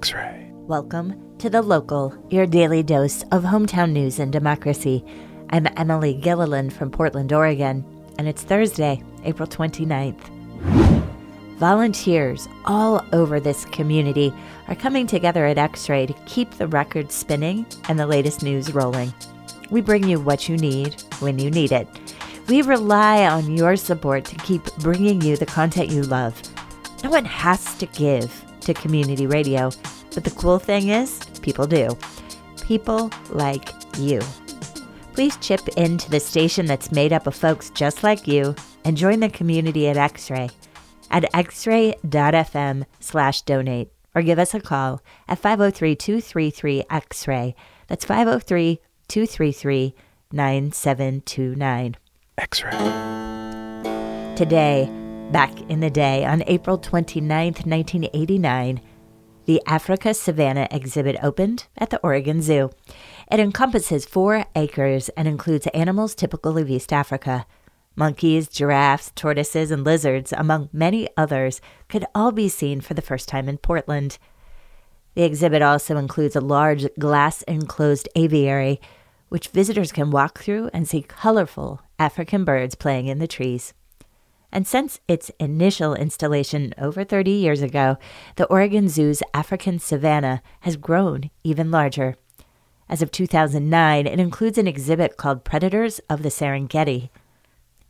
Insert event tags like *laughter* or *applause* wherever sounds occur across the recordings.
X ray. Welcome to The Local, your daily dose of hometown news and democracy. I'm Emily Gilliland from Portland, Oregon, and it's Thursday, April 29th. Volunteers all over this community are coming together at X Ray to keep the record spinning and the latest news rolling. We bring you what you need when you need it. We rely on your support to keep bringing you the content you love. No one has to give to community radio, but the cool thing is, people do. People like you. Please chip into the station that's made up of folks just like you and join the community at X-Ray at xray.fm slash donate or give us a call at 503-233-X-Ray. That's 503-233-9729. X-ray. Today, back in the day, on April 29th, 1989, the Africa Savannah exhibit opened at the Oregon Zoo. It encompasses four acres and includes animals typical of East Africa. Monkeys, giraffes, tortoises, and lizards, among many others, could all be seen for the first time in Portland. The exhibit also includes a large glass enclosed aviary, which visitors can walk through and see colorful African birds playing in the trees. And since its initial installation over 30 years ago, the Oregon Zoo's African savanna has grown even larger. As of 2009, it includes an exhibit called Predators of the Serengeti.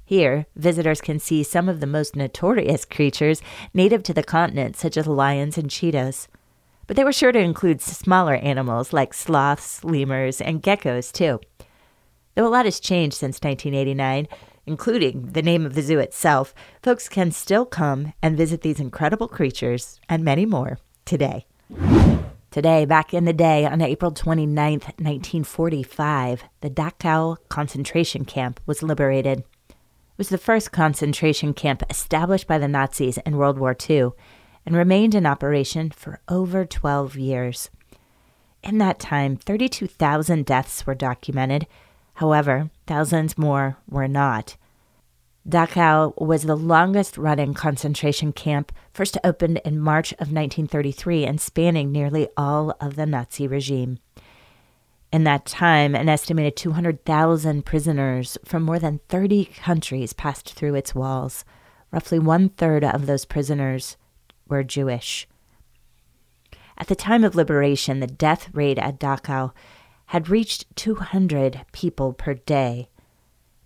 Here, visitors can see some of the most notorious creatures native to the continent, such as lions and cheetahs. But they were sure to include smaller animals like sloths, lemurs, and geckos, too. Though a lot has changed since 1989, including the name of the zoo itself, folks can still come and visit these incredible creatures and many more today. Today, back in the day, on April 29th, 1945, the Dachau concentration camp was liberated. It was the first concentration camp established by the Nazis in World War II and remained in operation for over 12 years. In that time, 32,000 deaths were documented. However, thousands more were not. Dachau was the longest running concentration camp, first opened in March of 1933 and spanning nearly all of the Nazi regime. In that time, an estimated 200,000 prisoners from more than 30 countries passed through its walls. Roughly one third of those prisoners were Jewish. At the time of liberation, the death rate at Dachau had reached 200 people per day.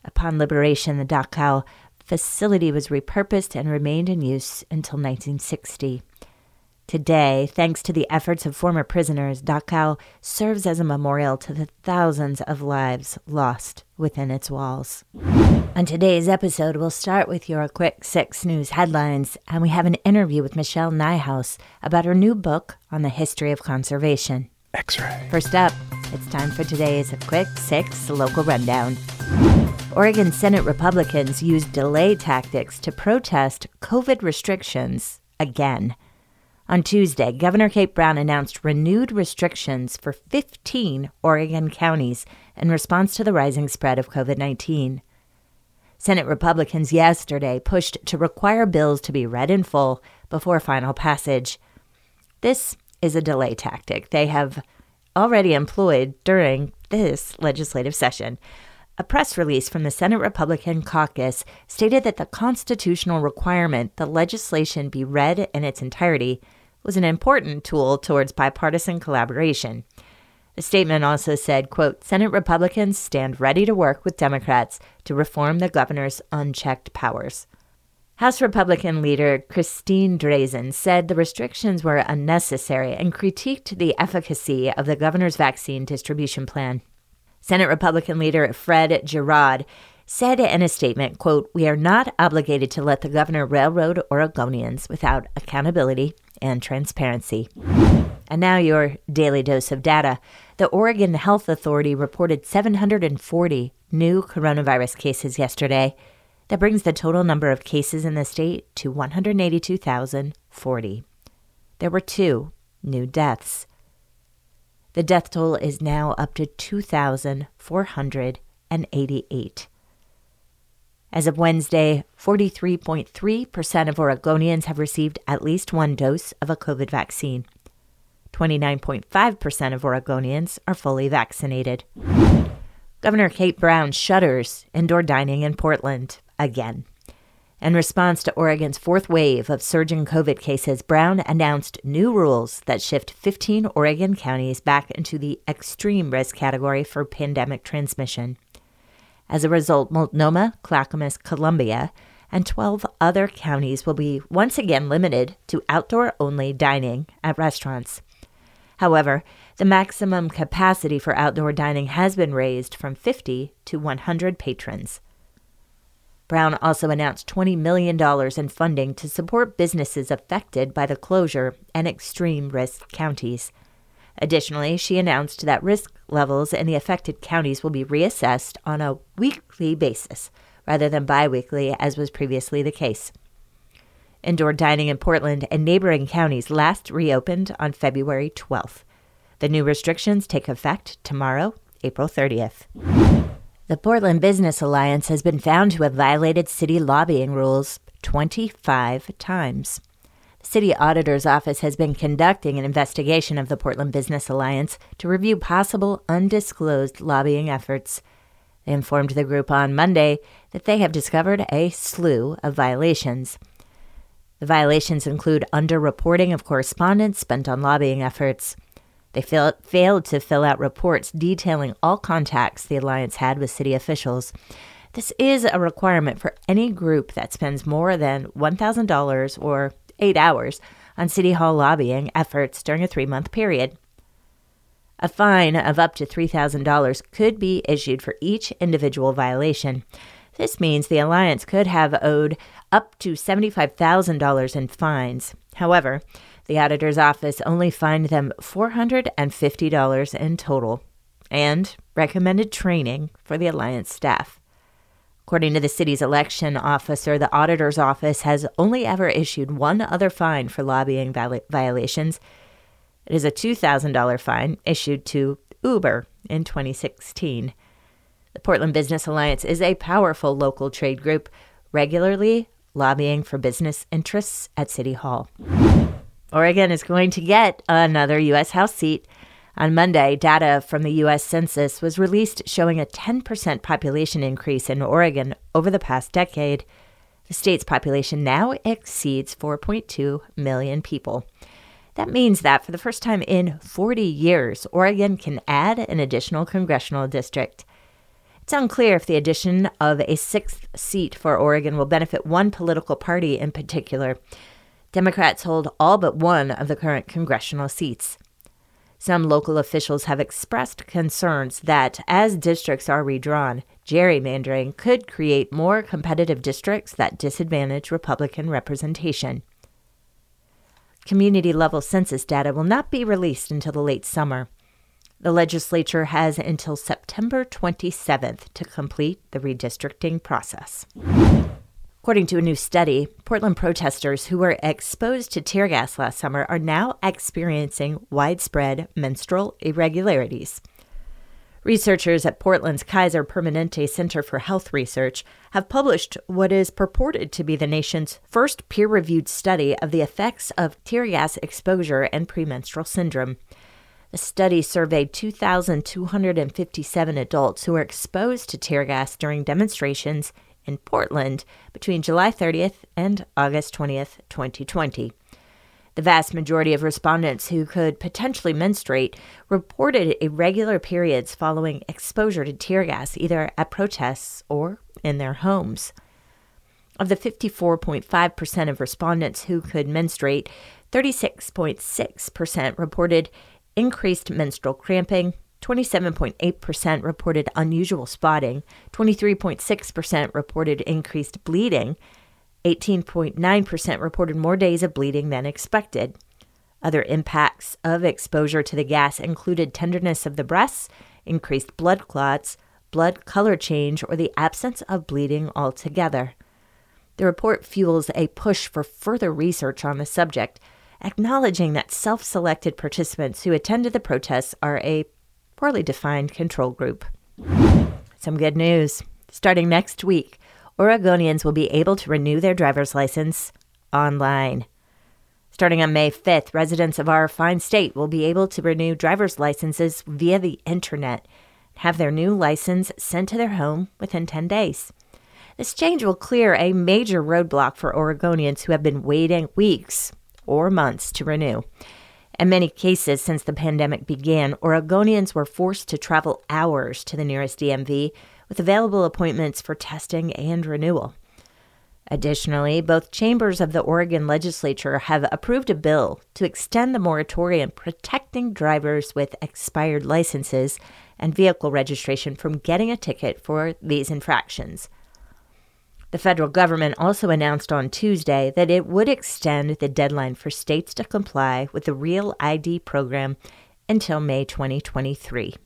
Upon liberation, the Dachau facility was repurposed and remained in use until 1960. Today, thanks to the efforts of former prisoners, Dachau serves as a memorial to the thousands of lives lost within its walls. On today's episode, we'll start with your quick six news headlines, and we have an interview with Michelle Nijhuis about her new book on the history of conservation. X-ray. First up, it's time for today's quick six local rundown. Oregon Senate Republicans used delay tactics to protest COVID restrictions again. On Tuesday, Governor Kate Brown announced renewed restrictions for 15 Oregon counties in response to the rising spread of COVID 19. Senate Republicans yesterday pushed to require bills to be read in full before final passage. This is a delay tactic they have already employed during this legislative session. A press release from the Senate Republican caucus stated that the constitutional requirement the legislation be read in its entirety was an important tool towards bipartisan collaboration. The statement also said, quote, Senate Republicans stand ready to work with Democrats to reform the governor's unchecked powers. House Republican leader Christine Drazan said the restrictions were unnecessary and critiqued the efficacy of the governor's vaccine distribution plan. Senate Republican leader Fred Girod said in a statement, quote, We are not obligated to let the governor railroad Oregonians without accountability and transparency. And now your daily dose of data. The Oregon Health Authority reported 740 new coronavirus cases yesterday. That brings the total number of cases in the state to 182,040. There were two new deaths. The death toll is now up to 2,488. As of Wednesday, 43.3% of Oregonians have received at least one dose of a COVID vaccine. 29.5% of Oregonians are fully vaccinated. Governor Kate Brown shutters indoor dining in Portland again. In response to Oregon's fourth wave of surging COVID cases, Brown announced new rules that shift 15 Oregon counties back into the extreme risk category for pandemic transmission. As a result, Multnomah, Clackamas, Columbia, and 12 other counties will be once again limited to outdoor only dining at restaurants. However, the maximum capacity for outdoor dining has been raised from 50 to 100 patrons. Brown also announced $20 million in funding to support businesses affected by the closure and extreme risk counties. Additionally, she announced that risk levels in the affected counties will be reassessed on a weekly basis rather than biweekly, as was previously the case. Indoor dining in Portland and neighboring counties last reopened on February 12th. The new restrictions take effect tomorrow, April 30th. The Portland Business Alliance has been found to have violated city lobbying rules 25 times. The city auditor's office has been conducting an investigation of the Portland Business Alliance to review possible undisclosed lobbying efforts. They informed the group on Monday that they have discovered a slew of violations. The violations include underreporting of correspondence spent on lobbying efforts. They fail- failed to fill out reports detailing all contacts the Alliance had with city officials. This is a requirement for any group that spends more than $1,000 or eight hours on City Hall lobbying efforts during a three month period. A fine of up to $3,000 could be issued for each individual violation. This means the Alliance could have owed up to $75,000 in fines. However, the auditor's office only fined them $450 in total and recommended training for the Alliance staff. According to the city's election officer, the auditor's office has only ever issued one other fine for lobbying violations. It is a $2,000 fine issued to Uber in 2016. The Portland Business Alliance is a powerful local trade group, regularly lobbying for business interests at City Hall. Oregon is going to get another U.S. House seat. On Monday, data from the U.S. Census was released showing a 10% population increase in Oregon over the past decade. The state's population now exceeds 4.2 million people. That means that for the first time in 40 years, Oregon can add an additional congressional district. It's unclear if the addition of a sixth seat for Oregon will benefit one political party in particular. Democrats hold all but one of the current congressional seats. Some local officials have expressed concerns that as districts are redrawn, gerrymandering could create more competitive districts that disadvantage Republican representation. Community level census data will not be released until the late summer. The legislature has until September 27th to complete the redistricting process. According to a new study, Portland protesters who were exposed to tear gas last summer are now experiencing widespread menstrual irregularities. Researchers at Portland's Kaiser Permanente Center for Health Research have published what is purported to be the nation's first peer reviewed study of the effects of tear gas exposure and premenstrual syndrome. The study surveyed 2,257 adults who were exposed to tear gas during demonstrations in Portland between July 30th and August 20th, 2020. The vast majority of respondents who could potentially menstruate reported irregular periods following exposure to tear gas, either at protests or in their homes. Of the 54.5% of respondents who could menstruate, 36.6% reported increased menstrual cramping, 27.8% reported unusual spotting, 23.6% reported increased bleeding, 18.9% reported more days of bleeding than expected. Other impacts of exposure to the gas included tenderness of the breasts, increased blood clots, blood color change, or the absence of bleeding altogether. The report fuels a push for further research on the subject, acknowledging that self selected participants who attended the protests are a poorly defined control group. Some good news. Starting next week, Oregonians will be able to renew their driver's license online. Starting on May 5th, residents of our fine state will be able to renew driver's licenses via the internet, and have their new license sent to their home within 10 days. This change will clear a major roadblock for Oregonians who have been waiting weeks or months to renew. In many cases since the pandemic began, Oregonians were forced to travel hours to the nearest DMV with available appointments for testing and renewal. Additionally, both chambers of the Oregon legislature have approved a bill to extend the moratorium protecting drivers with expired licenses and vehicle registration from getting a ticket for these infractions. The federal government also announced on Tuesday that it would extend the deadline for states to comply with the Real ID program until May 2023.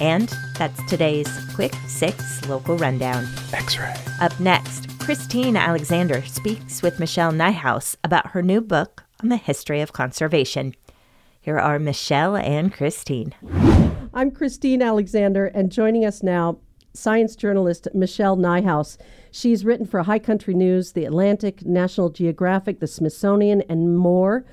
And that's today's Quick Six Local Rundown. X ray. Up next, Christine Alexander speaks with Michelle Nijhuis about her new book on the history of conservation. Here are Michelle and Christine. I'm Christine Alexander, and joining us now, science journalist Michelle Nijhuis. She's written for High Country News, The Atlantic, National Geographic, The Smithsonian, and more.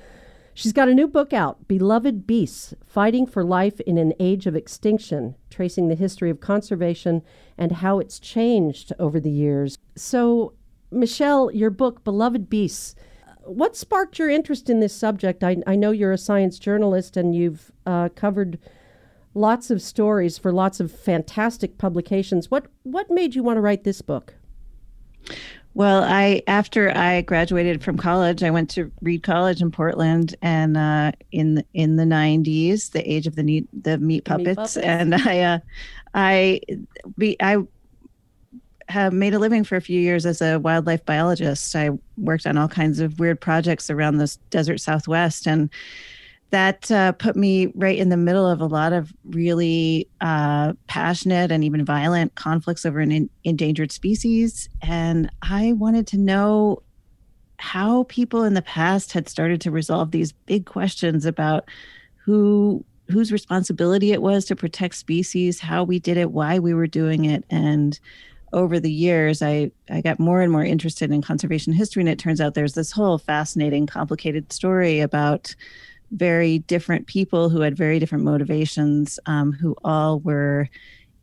She's got a new book out, Beloved Beasts Fighting for Life in an Age of Extinction, tracing the history of conservation and how it's changed over the years. So, Michelle, your book, Beloved Beasts, what sparked your interest in this subject? I, I know you're a science journalist and you've uh, covered lots of stories for lots of fantastic publications. What, what made you want to write this book? Well, I after I graduated from college, I went to Reed College in Portland, and uh, in in the '90s, the age of the meat the meat puppets, meat puppets. and *laughs* I uh, I be I have made a living for a few years as a wildlife biologist. I worked on all kinds of weird projects around the desert Southwest, and that uh, put me right in the middle of a lot of really uh, passionate and even violent conflicts over an in- endangered species. And I wanted to know how people in the past had started to resolve these big questions about who whose responsibility it was to protect species, how we did it, why we were doing it, and over the years, I, I got more and more interested in conservation history. And it turns out there's this whole fascinating, complicated story about very different people who had very different motivations, um, who all were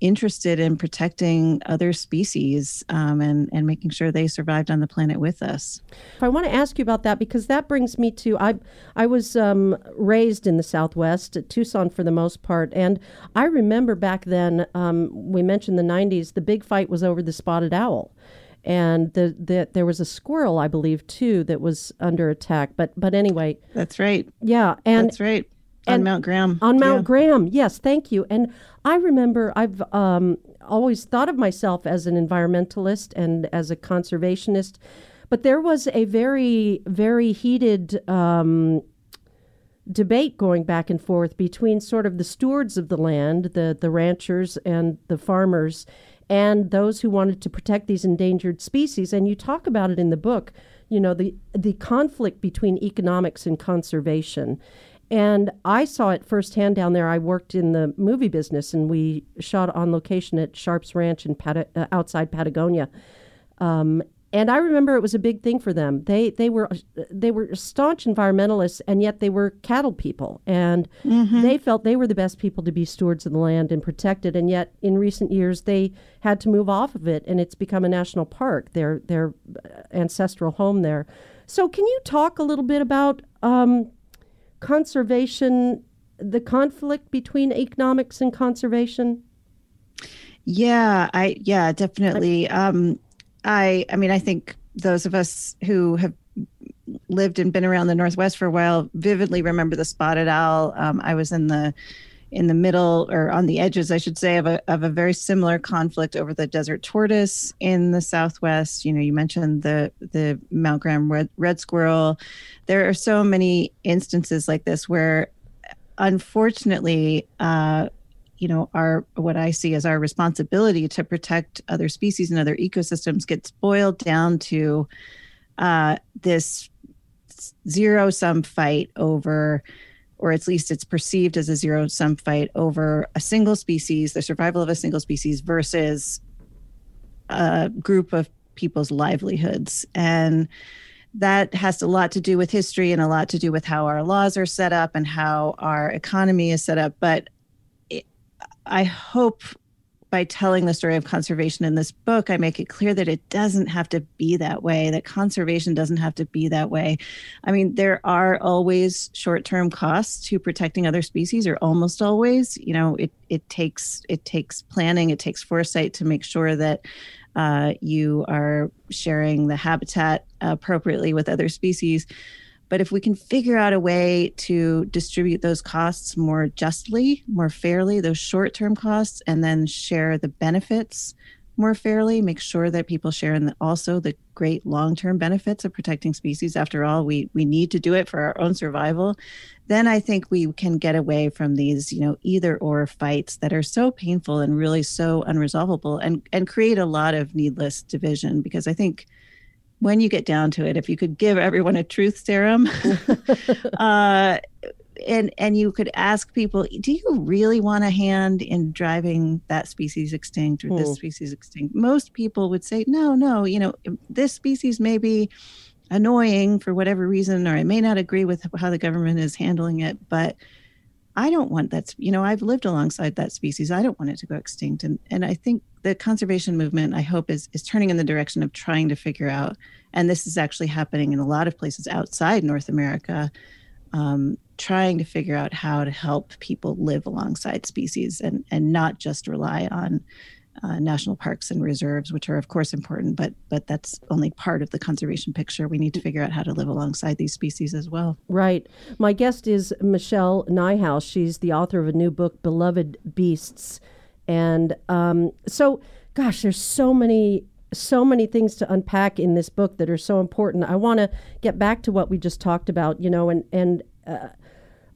interested in protecting other species um, and and making sure they survived on the planet with us. I want to ask you about that because that brings me to I I was um, raised in the Southwest, Tucson for the most part, and I remember back then um, we mentioned the '90s. The big fight was over the spotted owl and the, the there was a squirrel, I believe, too, that was under attack. But but anyway, that's right. Yeah, and that's right on and Mount Graham. On Mount yeah. Graham, yes, thank you. And I remember I've um, always thought of myself as an environmentalist and as a conservationist, but there was a very very heated. Um, debate going back and forth between sort of the stewards of the land, the the ranchers and the farmers, and those who wanted to protect these endangered species. And you talk about it in the book, you know, the, the conflict between economics and conservation. And I saw it firsthand down there. I worked in the movie business and we shot on location at Sharps Ranch in Pat- uh, outside Patagonia. Um, and I remember it was a big thing for them. They they were they were staunch environmentalists, and yet they were cattle people, and mm-hmm. they felt they were the best people to be stewards of the land and protect it. And yet, in recent years, they had to move off of it, and it's become a national park. Their their ancestral home there. So, can you talk a little bit about um, conservation, the conflict between economics and conservation? Yeah, I yeah definitely. Um, I I mean I think those of us who have lived and been around the Northwest for a while vividly remember the spotted owl. Um, I was in the in the middle or on the edges, I should say, of a of a very similar conflict over the desert tortoise in the Southwest. You know, you mentioned the the Mount Graham red, red squirrel. There are so many instances like this where, unfortunately, uh, you know our what i see as our responsibility to protect other species and other ecosystems gets boiled down to uh, this zero sum fight over or at least it's perceived as a zero sum fight over a single species the survival of a single species versus a group of people's livelihoods and that has a lot to do with history and a lot to do with how our laws are set up and how our economy is set up. But I hope by telling the story of conservation in this book, I make it clear that it doesn't have to be that way, that conservation doesn't have to be that way. I mean, there are always short term costs to protecting other species, or almost always. You know, it, it takes it takes planning, it takes foresight to make sure that uh, you are sharing the habitat appropriately with other species. But if we can figure out a way to distribute those costs more justly, more fairly, those short term costs, and then share the benefits more fairly, make sure that people share in the, also the great long term benefits of protecting species. After all, we, we need to do it for our own survival. Then I think we can get away from these, you know, either or fights that are so painful and really so unresolvable and, and create a lot of needless division because I think when you get down to it, if you could give everyone a truth serum, *laughs* *laughs* uh, and and you could ask people, do you really want a hand in driving that species extinct or this hmm. species extinct? Most people would say, no, no. You know, this species may be annoying for whatever reason, or I may not agree with how the government is handling it, but I don't want that. You know, I've lived alongside that species. I don't want it to go extinct. And and I think the conservation movement, I hope, is is turning in the direction of trying to figure out. And this is actually happening in a lot of places outside North America, um, trying to figure out how to help people live alongside species and and not just rely on uh, national parks and reserves, which are of course important, but but that's only part of the conservation picture. We need to figure out how to live alongside these species as well. Right. My guest is Michelle Nijhuis. She's the author of a new book, Beloved Beasts, and um, so, gosh, there's so many so many things to unpack in this book that are so important. I want to get back to what we just talked about, you know, and and uh,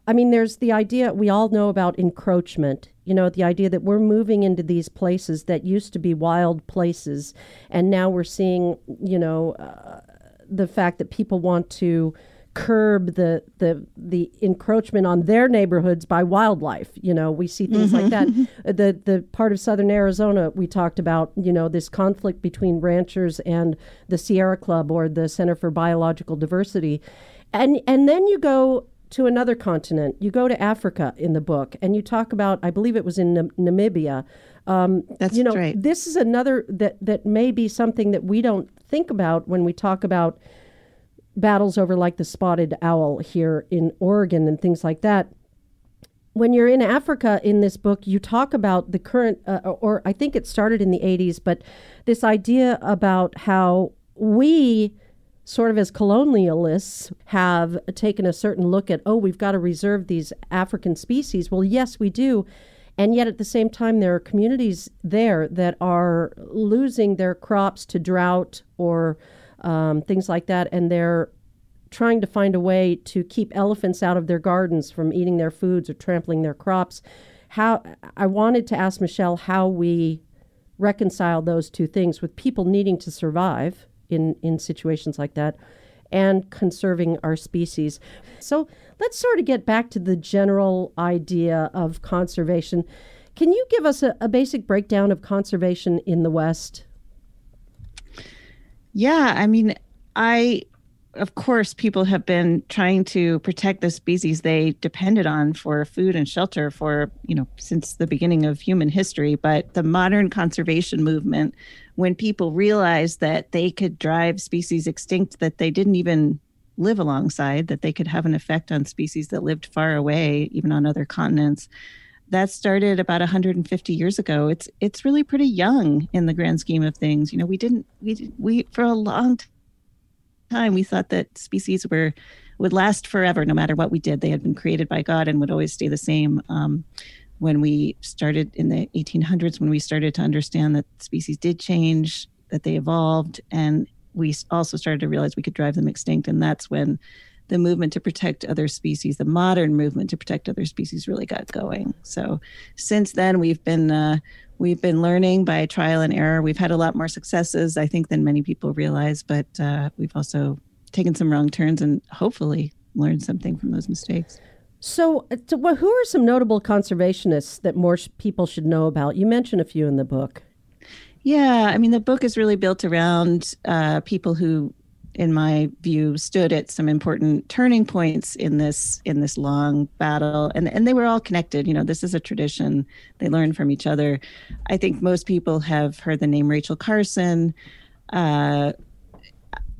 I mean, there's the idea we all know about encroachment, you know, the idea that we're moving into these places that used to be wild places. And now we're seeing, you know, uh, the fact that people want to curb the, the the encroachment on their neighborhoods by wildlife. You know, we see things mm-hmm. like that. Uh, *laughs* the the part of southern Arizona we talked about, you know, this conflict between ranchers and the Sierra Club or the Center for Biological Diversity. And and then you go to another continent. You go to Africa in the book, and you talk about, I believe it was in Nam- Namibia. Um, That's you know, right. This is another that that may be something that we don't think about when we talk about battles over like the spotted owl here in Oregon and things like that. When you're in Africa in this book, you talk about the current, uh, or I think it started in the 80s, but this idea about how we sort of as colonialists have taken a certain look at, oh, we've got to reserve these African species. Well, yes, we do. And yet at the same time, there are communities there that are losing their crops to drought or um, things like that. And they're trying to find a way to keep elephants out of their gardens from eating their foods or trampling their crops. How I wanted to ask Michelle how we reconcile those two things with people needing to survive in, in situations like that and conserving our species. So let's sort of get back to the general idea of conservation. Can you give us a, a basic breakdown of conservation in the West? Yeah, I mean, I of course, people have been trying to protect the species they depended on for food and shelter for, you know, since the beginning of human history. But the modern conservation movement, when people realized that they could drive species extinct that they didn't even live alongside, that they could have an effect on species that lived far away, even on other continents, that started about 150 years ago. It's it's really pretty young in the grand scheme of things. You know, we didn't we we for a long time we thought that species were would last forever no matter what we did they had been created by god and would always stay the same um, when we started in the 1800s when we started to understand that species did change that they evolved and we also started to realize we could drive them extinct and that's when the movement to protect other species the modern movement to protect other species really got going so since then we've been uh, we've been learning by trial and error. We've had a lot more successes, I think, than many people realize, but uh, we've also taken some wrong turns and hopefully learned something from those mistakes. So, uh, well, who are some notable conservationists that more sh- people should know about? You mentioned a few in the book. Yeah, I mean, the book is really built around uh, people who in my view, stood at some important turning points in this in this long battle, and and they were all connected. You know, this is a tradition; they learn from each other. I think most people have heard the name Rachel Carson. Uh,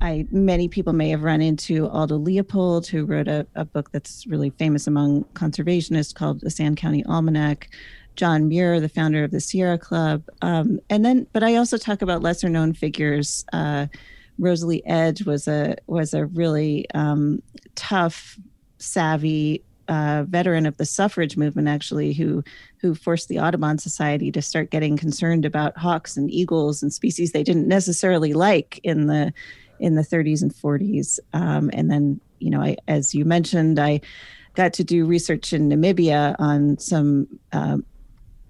I many people may have run into Aldo Leopold, who wrote a, a book that's really famous among conservationists called the Sand County Almanac. John Muir, the founder of the Sierra Club, um, and then, but I also talk about lesser known figures. Uh, Rosalie Edge was a was a really um, tough, savvy uh, veteran of the suffrage movement, actually, who who forced the Audubon Society to start getting concerned about hawks and eagles and species they didn't necessarily like in the in the 30s and 40s. Um, and then, you know, I, as you mentioned, I got to do research in Namibia on some uh,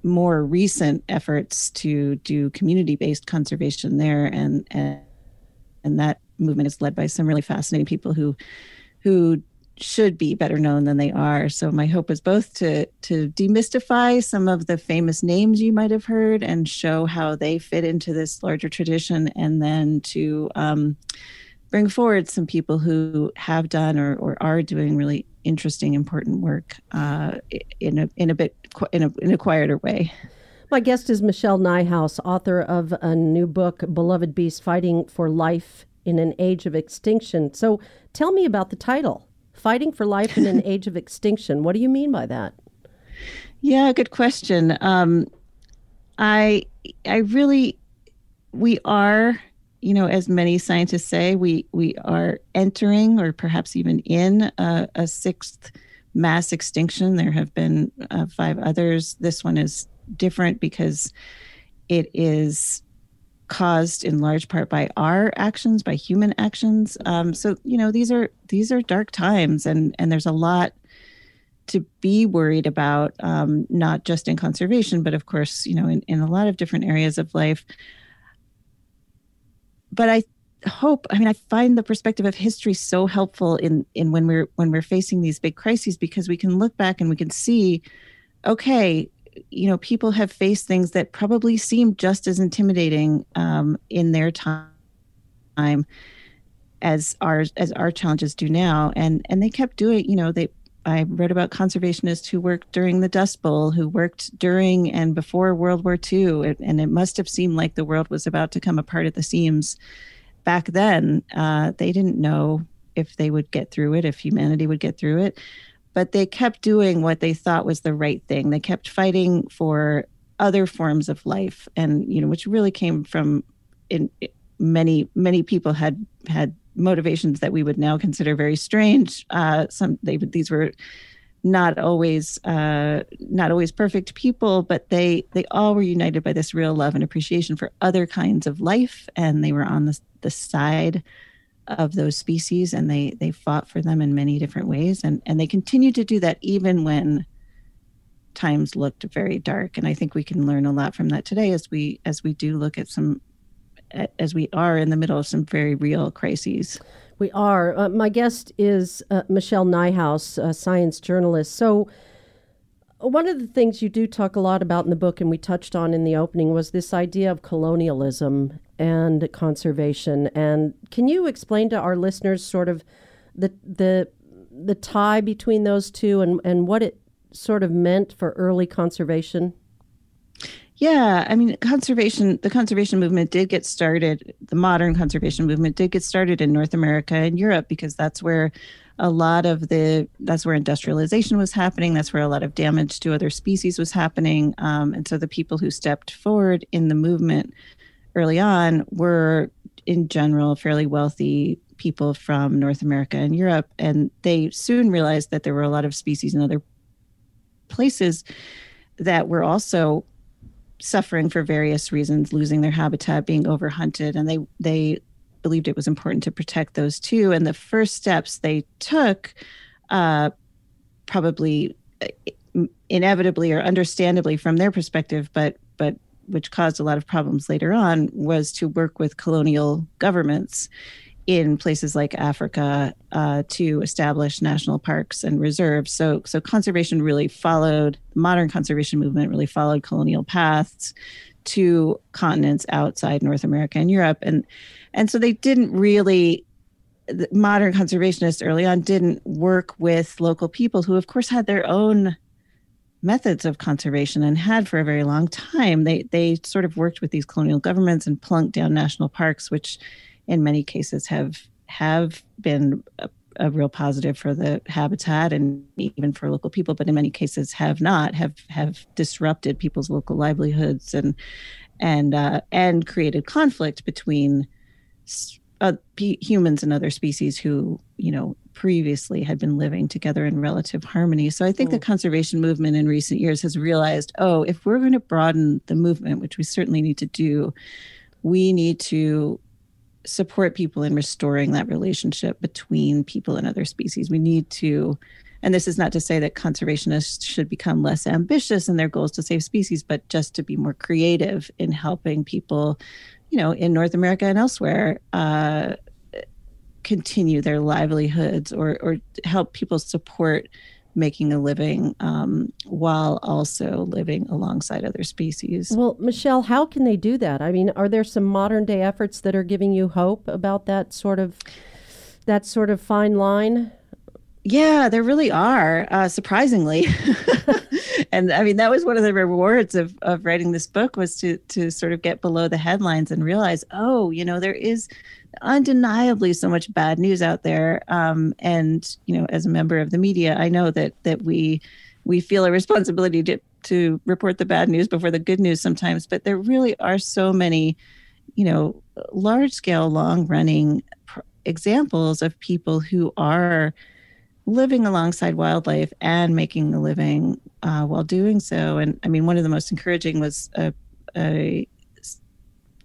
more recent efforts to do community-based conservation there, and and and that movement is led by some really fascinating people who who should be better known than they are. So my hope is both to to demystify some of the famous names you might have heard and show how they fit into this larger tradition, and then to um, bring forward some people who have done or, or are doing really interesting, important work uh, in a in a bit in a in a quieter way. My guest is Michelle Nijhuis, author of a new book, Beloved Beast Fighting for Life in an Age of Extinction. So tell me about the title. Fighting for Life in an *laughs* Age of Extinction. What do you mean by that? Yeah, good question. Um, I I really we are, you know, as many scientists say, we we are entering or perhaps even in a, a sixth mass extinction. There have been uh, five others. This one is different because it is caused in large part by our actions by human actions. Um, so you know these are these are dark times and and there's a lot to be worried about um, not just in conservation but of course you know in, in a lot of different areas of life. But i hope i mean i find the perspective of history so helpful in in when we're when we're facing these big crises because we can look back and we can see okay you know, people have faced things that probably seem just as intimidating um, in their time as our as our challenges do now, and and they kept doing. You know, they I read about conservationists who worked during the Dust Bowl, who worked during and before World War II, and it must have seemed like the world was about to come apart at the seams. Back then, uh, they didn't know if they would get through it, if humanity would get through it but they kept doing what they thought was the right thing. They kept fighting for other forms of life, and you know, which really came from in many many people had had motivations that we would now consider very strange. Uh, some they these were not always uh, not always perfect people, but they they all were united by this real love and appreciation for other kinds of life, and they were on the the side of those species and they they fought for them in many different ways. And and they continue to do that even when times looked very dark. And i think we can learn a lot from that today as we as we do look at some as we are in the middle of some very real crises. We are. Uh, my guest is uh, michelle nijhuis a science journalist. So one of the things you do talk a lot about in the book and we touched on in the opening was this idea of colonialism and conservation. And can you explain to our listeners sort of the the the tie between those two and, and what it sort of meant for early conservation? Yeah, I mean, conservation, the conservation movement did get started, the modern conservation movement did get started in North America and Europe because that's where a lot of the, that's where industrialization was happening. That's where a lot of damage to other species was happening. Um, and so the people who stepped forward in the movement early on were in general fairly wealthy people from North America and Europe. And they soon realized that there were a lot of species in other places that were also suffering for various reasons, losing their habitat, being overhunted. And they, they believed it was important to protect those too. And the first steps they took, uh, probably uh, inevitably or understandably from their perspective, but but which caused a lot of problems later on, was to work with colonial governments in places like Africa uh, to establish national parks and reserves. So, so conservation really followed modern conservation movement really followed colonial paths to continents outside North America and Europe, and and so they didn't really modern conservationists early on didn't work with local people who, of course, had their own methods of conservation and had for a very long time. They they sort of worked with these colonial governments and plunked down national parks, which in many cases have have been a, a real positive for the habitat and even for local people, but in many cases have not have have disrupted people's local livelihoods and and uh, and created conflict between uh, humans and other species who you know previously had been living together in relative harmony. So I think mm. the conservation movement in recent years has realized, oh, if we're going to broaden the movement, which we certainly need to do, we need to support people in restoring that relationship between people and other species. We need to and this is not to say that conservationists should become less ambitious in their goals to save species, but just to be more creative in helping people, you know, in North America and elsewhere, uh, continue their livelihoods or or help people support making a living um, while also living alongside other species. Well, Michelle, how can they do that? I mean, are there some modern day efforts that are giving you hope about that sort of that sort of fine line? Yeah, there really are, uh, surprisingly. *laughs* and I mean, that was one of the rewards of, of writing this book was to to sort of get below the headlines and realize, oh, you know, there is undeniably so much bad news out there. Um, and you know, as a member of the media, I know that that we we feel a responsibility to to report the bad news before the good news sometimes. But there really are so many, you know, large scale, long running pr- examples of people who are living alongside wildlife and making a living uh, while doing so. And I mean, one of the most encouraging was a, a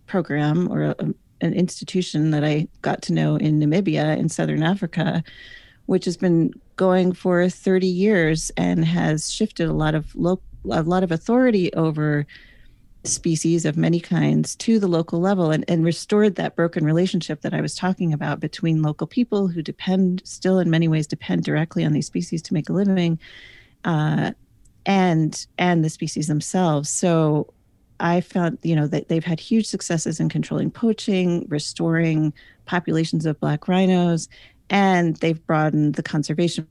program or a, an institution that I got to know in Namibia in Southern Africa, which has been going for 30 years and has shifted a lot of lo- a lot of authority over species of many kinds to the local level and, and restored that broken relationship that I was talking about between local people who depend, still in many ways, depend directly on these species to make a living, uh, and and the species themselves. So I found, you know, that they've had huge successes in controlling poaching, restoring populations of black rhinos, and they've broadened the conservation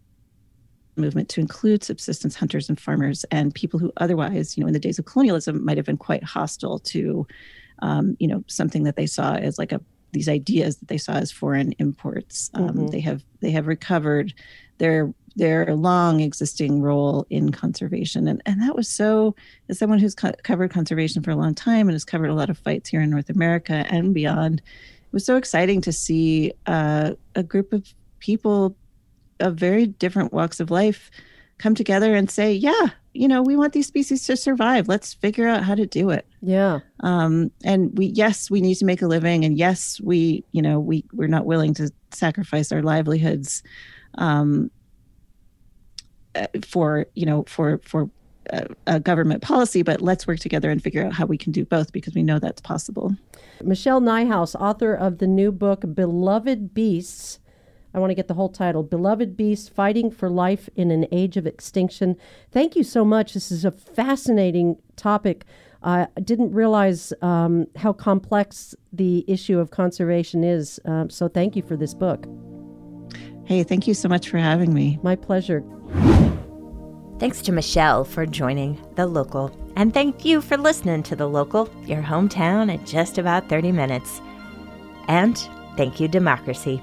movement to include subsistence hunters and farmers and people who otherwise, you know, in the days of colonialism might have been quite hostile to, um, you know, something that they saw as like a these ideas that they saw as foreign imports. Um, mm-hmm. They have they have recovered their their long existing role in conservation, and and that was so. As someone who's co- covered conservation for a long time and has covered a lot of fights here in North America and beyond, it was so exciting to see uh, a group of people of very different walks of life come together and say, yeah, you know, we want these species to survive. Let's figure out how to do it. Yeah. Um, and we, yes, we need to make a living, and yes, we, you know, we we're not willing to sacrifice our livelihoods, um, uh, for you know, for for a, a government policy. But let's work together and figure out how we can do both because we know that's possible. Michelle Nijhuis, author of the new book "Beloved Beasts." I want to get the whole title Beloved Beasts Fighting for Life in an Age of Extinction. Thank you so much. This is a fascinating topic. I didn't realize um, how complex the issue of conservation is. Um, so thank you for this book. Hey, thank you so much for having me. My pleasure. Thanks to Michelle for joining The Local. And thank you for listening to The Local, your hometown in just about 30 minutes. And thank you, Democracy.